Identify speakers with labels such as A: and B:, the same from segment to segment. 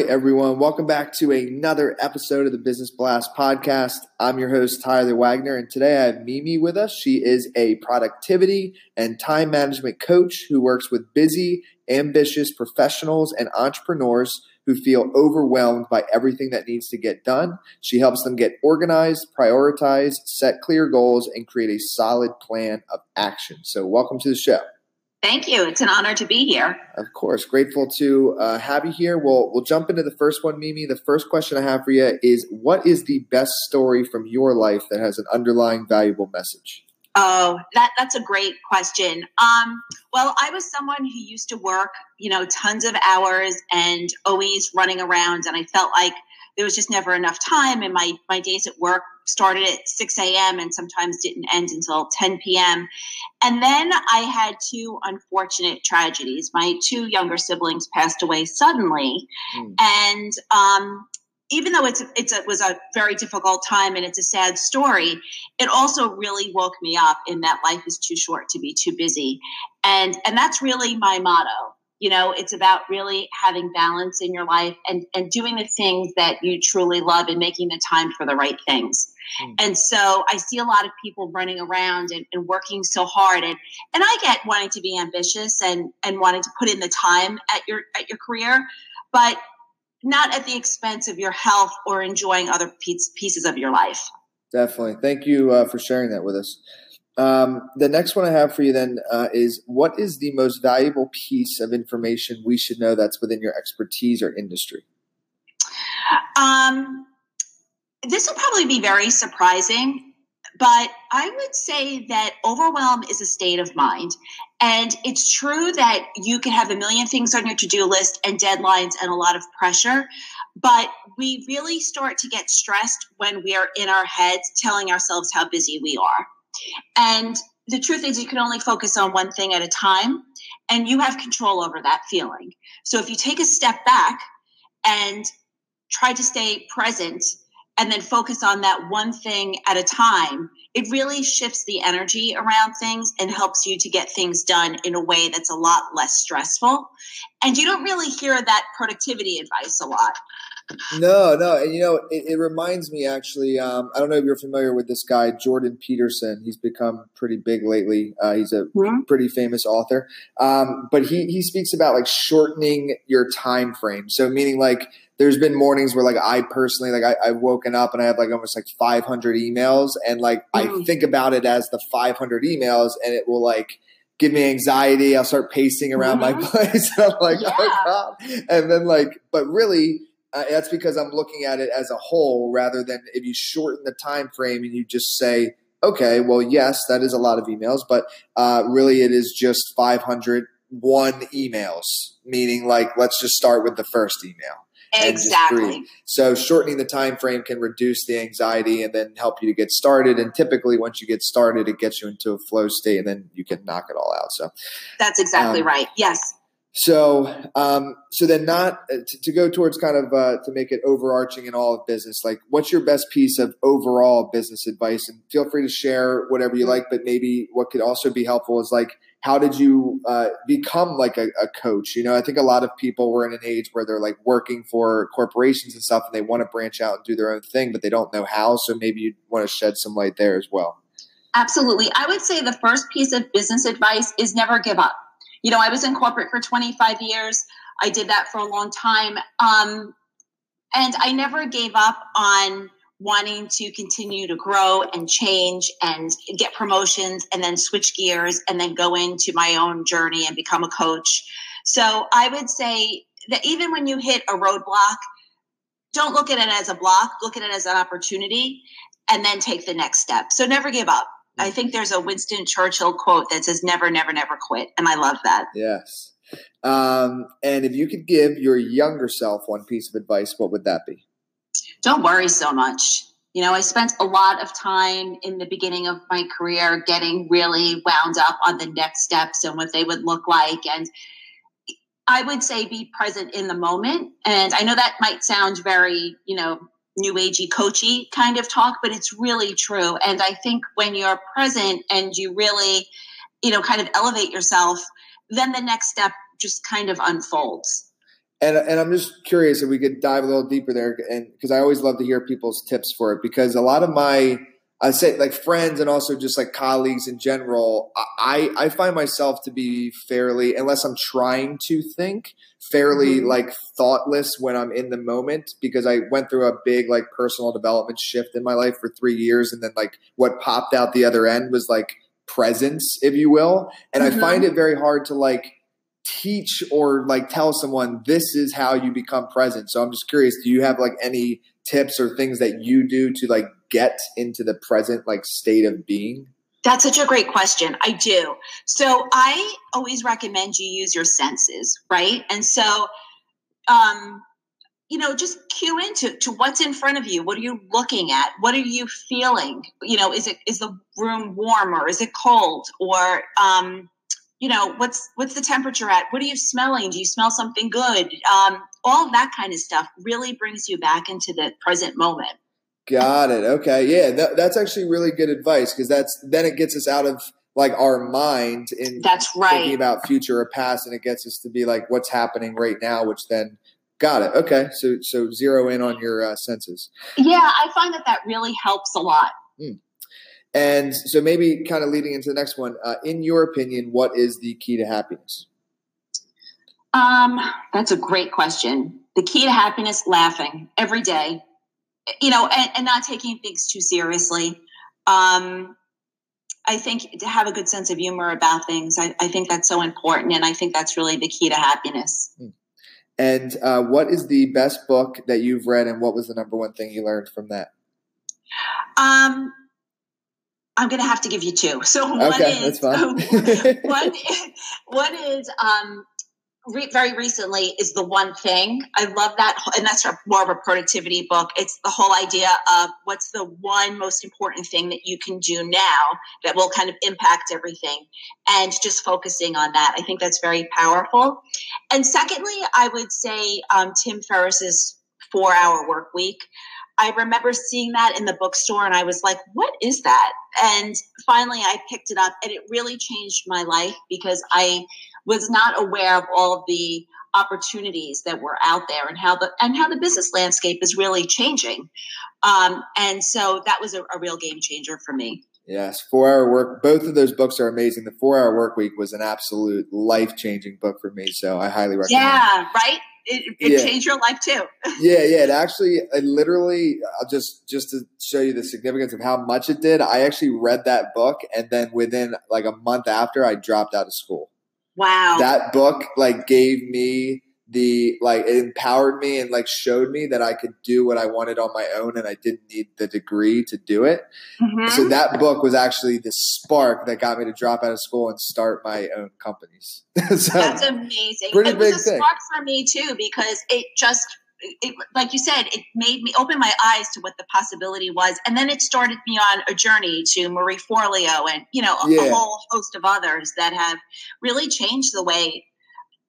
A: Right, everyone. Welcome back to another episode of the Business Blast podcast. I'm your host, Tyler Wagner, and today I have Mimi with us. She is a productivity and time management coach who works with busy, ambitious professionals and entrepreneurs who feel overwhelmed by everything that needs to get done. She helps them get organized, prioritize, set clear goals, and create a solid plan of action. So, welcome to the show.
B: Thank you. It's an honor to be here.
A: Of course, grateful to uh, have you here. We'll we'll jump into the first one, Mimi. The first question I have for you is: What is the best story from your life that has an underlying valuable message?
B: Oh, that that's a great question. Um, well, I was someone who used to work, you know, tons of hours and always running around, and I felt like there was just never enough time, and my my days at work started at 6 a.m. and sometimes didn't end until 10 p.m. And then I had two unfortunate tragedies. My two younger siblings passed away suddenly, mm. and um, even though it's it's a, was a very difficult time and it's a sad story, it also really woke me up in that life is too short to be too busy, and and that's really my motto you know it's about really having balance in your life and and doing the things that you truly love and making the time for the right things. Mm. and so i see a lot of people running around and, and, working so hard and and i get wanting to be ambitious and and wanting to put in the time at your at your career but not at the expense of your health or enjoying other pieces of your life.
A: Definitely. Thank you uh, for sharing that with us um, the next one I have for you then uh, is what is the most valuable piece of information we should know that's within your expertise or industry?
B: Um, this will probably be very surprising, but I would say that overwhelm is a state of mind. And it's true that you can have a million things on your to do list and deadlines and a lot of pressure, but we really start to get stressed when we are in our heads telling ourselves how busy we are. And the truth is, you can only focus on one thing at a time, and you have control over that feeling. So if you take a step back and try to stay present and then focus on that one thing at a time, it really shifts the energy around things and helps you to get things done in a way that's a lot less stressful. And you don't really hear that productivity advice a lot.
A: No, no, and you know, it, it reminds me actually. Um, I don't know if you're familiar with this guy, Jordan Peterson. He's become pretty big lately. Uh, he's a mm-hmm. pretty famous author, um, but he he speaks about like shortening your time frame. So meaning like there's been mornings where like I personally like I, have woken up and I have like almost like 500 emails, and like mm-hmm. I think about it as the 500 emails, and it will like give me anxiety. I'll start pacing around mm-hmm. my place. I'm like, oh, yeah. oh god, and then like, but really uh, that's because I'm looking at it as a whole rather than if you shorten the time frame and you just say, okay, well, yes, that is a lot of emails, but uh, really it is just 501 emails, meaning like let's just start with the first email.
B: Exactly.
A: So shortening the time frame can reduce the anxiety and then help you to get started. And typically, once you get started, it gets you into a flow state, and then you can knock it all out. So
B: that's exactly um, right. Yes.
A: So, um, so then not uh, to, to, go towards kind of uh, to make it overarching in all of business. Like, what's your best piece of overall business advice? And feel free to share whatever you like. But maybe what could also be helpful is like, how did you uh, become like a, a, coach? You know, I think a lot of people were in an age where they're like working for corporations and stuff, and they want to branch out and do their own thing, but they don't know how. So maybe you want to shed some light there as well.
B: Absolutely, I would say the first piece of business advice is never give up you know, I was in corporate for 25 years. I did that for a long time. Um, and I never gave up on wanting to continue to grow and change and get promotions and then switch gears and then go into my own journey and become a coach. So I would say that even when you hit a roadblock, don't look at it as a block, look at it as an opportunity and then take the next step. So never give up. I think there's a Winston Churchill quote that says, never, never, never quit. And I love that.
A: Yes. Um, and if you could give your younger self one piece of advice, what would that be?
B: Don't worry so much. You know, I spent a lot of time in the beginning of my career getting really wound up on the next steps and what they would look like. And I would say be present in the moment. And I know that might sound very, you know, new agey coachy kind of talk, but it's really true. And I think when you're present and you really, you know, kind of elevate yourself, then the next step just kind of unfolds.
A: And, and I'm just curious if we could dive a little deeper there, and because I always love to hear people's tips for it. Because a lot of my, I say like friends and also just like colleagues in general, I I find myself to be fairly, unless I'm trying to think, fairly mm-hmm. like thoughtless when I'm in the moment because I went through a big like personal development shift in my life for three years, and then like what popped out the other end was like presence, if you will, and mm-hmm. I find it very hard to like teach or like tell someone this is how you become present. So I'm just curious, do you have like any tips or things that you do to like get into the present like state of being?
B: That's such a great question. I do. So I always recommend you use your senses, right? And so um you know, just cue into to what's in front of you. What are you looking at? What are you feeling? You know, is it is the room warm or is it cold? Or um, you know what's what's the temperature at? What are you smelling? Do you smell something good? Um, all of that kind of stuff really brings you back into the present moment.
A: Got it. Okay. Yeah that, that's actually really good advice because that's then it gets us out of like our mind in
B: that's right.
A: thinking about future or past and it gets us to be like what's happening right now which then got it. Okay. So so zero in on your uh, senses.
B: Yeah i find that that really helps a lot. Mm.
A: And so, maybe kind of leading into the next one, uh, in your opinion, what is the key to happiness?
B: Um, that's a great question. The key to happiness: laughing every day, you know, and, and not taking things too seriously. Um, I think to have a good sense of humor about things, I, I, think that's so important, and I think that's really the key to happiness. Hmm.
A: And uh, what is the best book that you've read, and what was the number one thing you learned from that?
B: Um, I'm going to have to give you two. So one okay, is one, one is um, re- very recently is the one thing. I love that, and that's more of a productivity book. It's the whole idea of what's the one most important thing that you can do now that will kind of impact everything, and just focusing on that. I think that's very powerful. And secondly, I would say um, Tim Ferriss's Four Hour Work Week. I remember seeing that in the bookstore and I was like, what is that? And finally I picked it up and it really changed my life because I was not aware of all the opportunities that were out there and how the and how the business landscape is really changing. Um, and so that was a, a real game changer for me.
A: Yes, four hour work. Both of those books are amazing. The four hour work week was an absolute life changing book for me. So I highly recommend.
B: Yeah, right it, it yeah. changed your life too.
A: yeah, yeah. It actually, it literally, I'll just just to show you the significance of how much it did. I actually read that book, and then within like a month after, I dropped out of school.
B: Wow,
A: that book like gave me the like it empowered me and like showed me that I could do what I wanted on my own and I didn't need the degree to do it. Mm-hmm. So that book was actually the spark that got me to drop out of school and start my own companies.
B: so, That's amazing. Pretty it big was a thing. spark for me too because it just it, like you said, it made me open my eyes to what the possibility was, and then it started me on a journey to Marie Forleo and you know a, yeah. a whole host of others that have really changed the way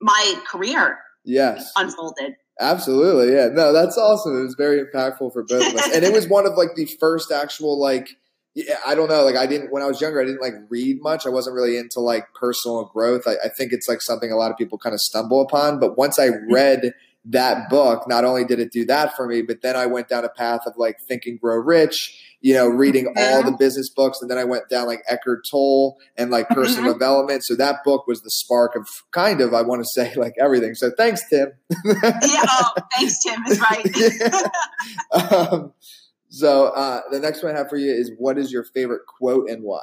B: my career
A: yes
B: unfolded
A: absolutely yeah no that's awesome it was very impactful for both of us and it was one of like the first actual like yeah, I don't know. Like I didn't when I was younger, I didn't like read much. I wasn't really into like personal growth. I, I think it's like something a lot of people kind of stumble upon. But once I mm-hmm. read that book, not only did it do that for me, but then I went down a path of like Think and Grow Rich, you know, reading mm-hmm. all the business books. And then I went down like Eckhart Tolle and like personal mm-hmm. development. So that book was the spark of kind of, I want to say, like everything. So thanks, Tim.
B: yeah. Oh, thanks, Tim is right.
A: um, so uh, the next one I have for you is what is your favorite quote and why?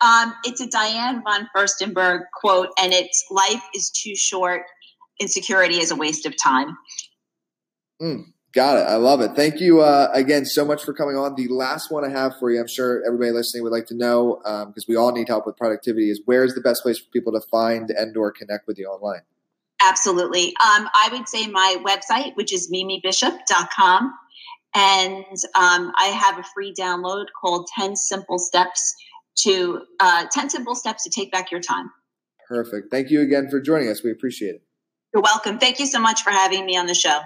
B: Um, it's a Diane von Furstenberg quote, and it's "Life is too short insecurity is a waste of time.
A: Mm, Got it. I love it. Thank you uh, again so much for coming on. The last one I have for you, I'm sure everybody listening would like to know because um, we all need help with productivity. Is where is the best place for people to find and/or connect with you online?
B: Absolutely. Um, I would say my website, which is mimibishop.com. And um, I have a free download called 10 Simple Steps to uh, 10 Simple Steps to Take Back Your Time.
A: Perfect. Thank you again for joining us. We appreciate it.
B: You're welcome. Thank you so much for having me on the show.